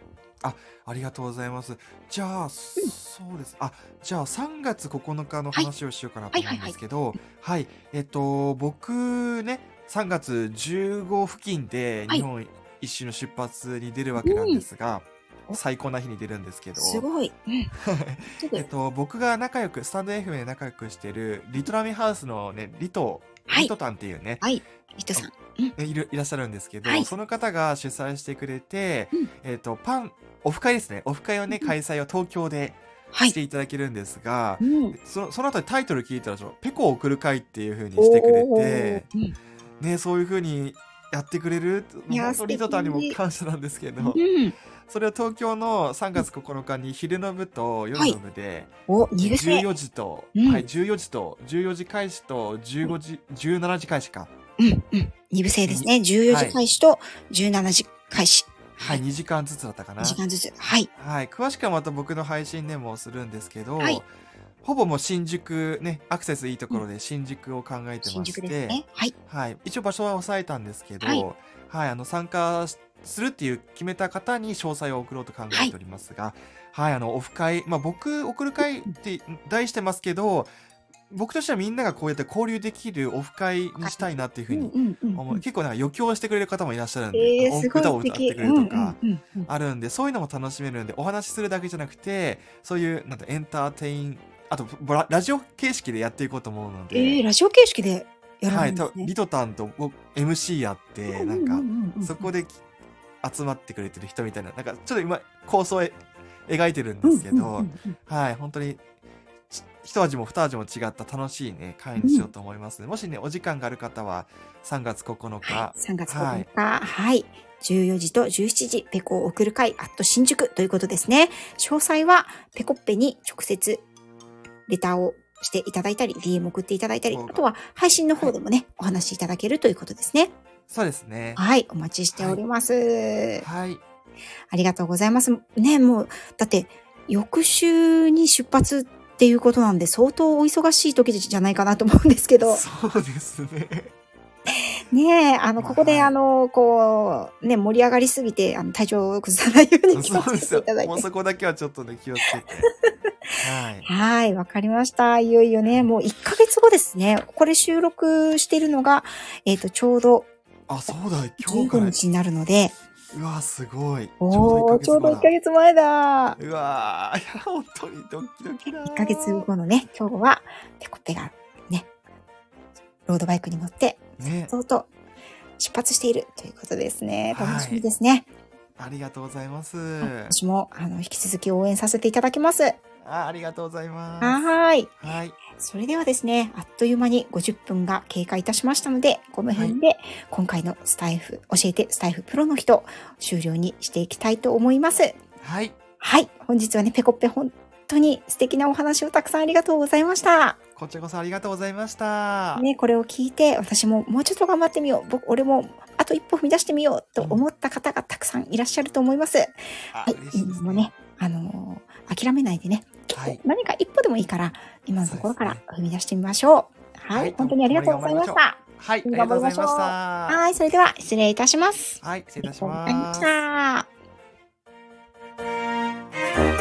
ありがとうございます。じゃあ、そうです。あ、じゃあ3月9日の話をしようかなと思うんですけど、はい、えっと、僕ね、3月15付近ではい日本一周の出発に出るわけなんですが、うん最高な日に出るんですけど、すごい。うん。[LAUGHS] えっと、僕が仲良く、スタンド FM で仲良くしてる、リトラミハウスのね、リト、はいリトタンっていうね、はい。リトさん。ねいるいらっしゃるんですけど、はいその方が主催してくれて、うんえっ、と、パン、オフ会ですね。オフ会をね、うん開催を東京ではい。していただけるんですが、うん。そのその後にタイトル聞いたら、ペコを送る会っていう風にしてくれて、うんね、そういう風にやってくれる、本当リトタンにも感謝なんですけど、うん。それを東京の3月9日に昼の部と夜の部で、お、二部制。14時と、うんはい、14時と、14時開始と、15時、17時開始か。うん、うん。二部制ですね。14時開始と17時開始。はい、2時間ずつだったかな。2時間ずつ。はい。はい、詳しくはまた僕の配信でもするんですけど、はいほぼもう新宿ね、アクセスいいところで新宿を考えて新まして、ね。はい。はい、一応場所は抑えたんですけど、はいはい、あの参加するっていう決めた方に詳細を送ろうと考えておりますが、はい、あのオフ会、まあ僕送る会って題してますけど、僕としてはみんながこうやって交流できるオフ会にしたいなっていうふうに思う、結構なんか余興してくれる方もいらっしゃるんで、えー、歌を。歌ってくれるとか。あるんで、そういうのも楽しめるんで、お話しするだけじゃなくて、そういう、なんてエンターテイン、あと、ボララジオ形式でやっていこうと思うので、えー、ラジオ形式でやるんですね。とリトタンと僕 MC やって、なんか、そこで、集まってくれてる人みたいな、なんか、ちょっと今、構想へ描いてるんですけど、はい、本当に、ち一味も二味も違った楽しいね、会にしようと思いますので、もしね、お時間がある方は、3月9日、はい、3月9日、はい、14時と17時、ペコを送る会、アット新宿ということですね。詳細は、ペコッペに直接、レターをしていただいたり、DM 送っていただいたり、あとは配信の方でもね、お話しいただけるということですね。そうですね。はい、お待ちしております。はい。ありがとうございます。ね、もう、だって、翌週に出発っていうことなんで、相当お忙しい時じゃないかなと思うんですけど、そうですね。ねえ、あの、まあここで、はいあの、こう、ね、盛り上がりすぎて、あの、体調を崩さないように気をつけていただいて。もうそこだけはちょっとね気をつけてはいはい、わかりました。いよいよね、もう1ヶ月後ですね。これ収録しているのが、えっ、と、ちょうどあそうだ今日か15ら日になるので、うわすごいおー、ちょうど1ヶ月月前だ。うわーいや本当にドキドキだ1ヶ月後のね、今日は、ペコペがね、ロードバイクに乗って、ねそうと出発しているということですね。はい楽しみですね。ありがとうございます私も、あの、引き続き応援させていただきます。あありがとうございますはーい。はいそれではですね、あっという間に50分が経過いたしましたので、この辺で今回のスタイフ、教えてスタイフプロの人、終了にしていきたいと思います。はいはい。本日はね、ペコッペ本当に素敵なお話をたくさんありがとうございました。こちらこそありがとうございましたね、これを聞いて、私ももうちょっと頑張ってみよう。僕、俺もあと一歩踏み出してみようと思った方がたくさんいらっしゃると思います。あはい。いですもうね、あのー諦めないでね、はい、何か一歩でもいいから、今のところから踏み出してみましょう。うね、はい、はい、本当にありがとうございました。はい、頑張りましょう。はい、それでは失礼いたします。はい、失礼いたします。ありがとうございました。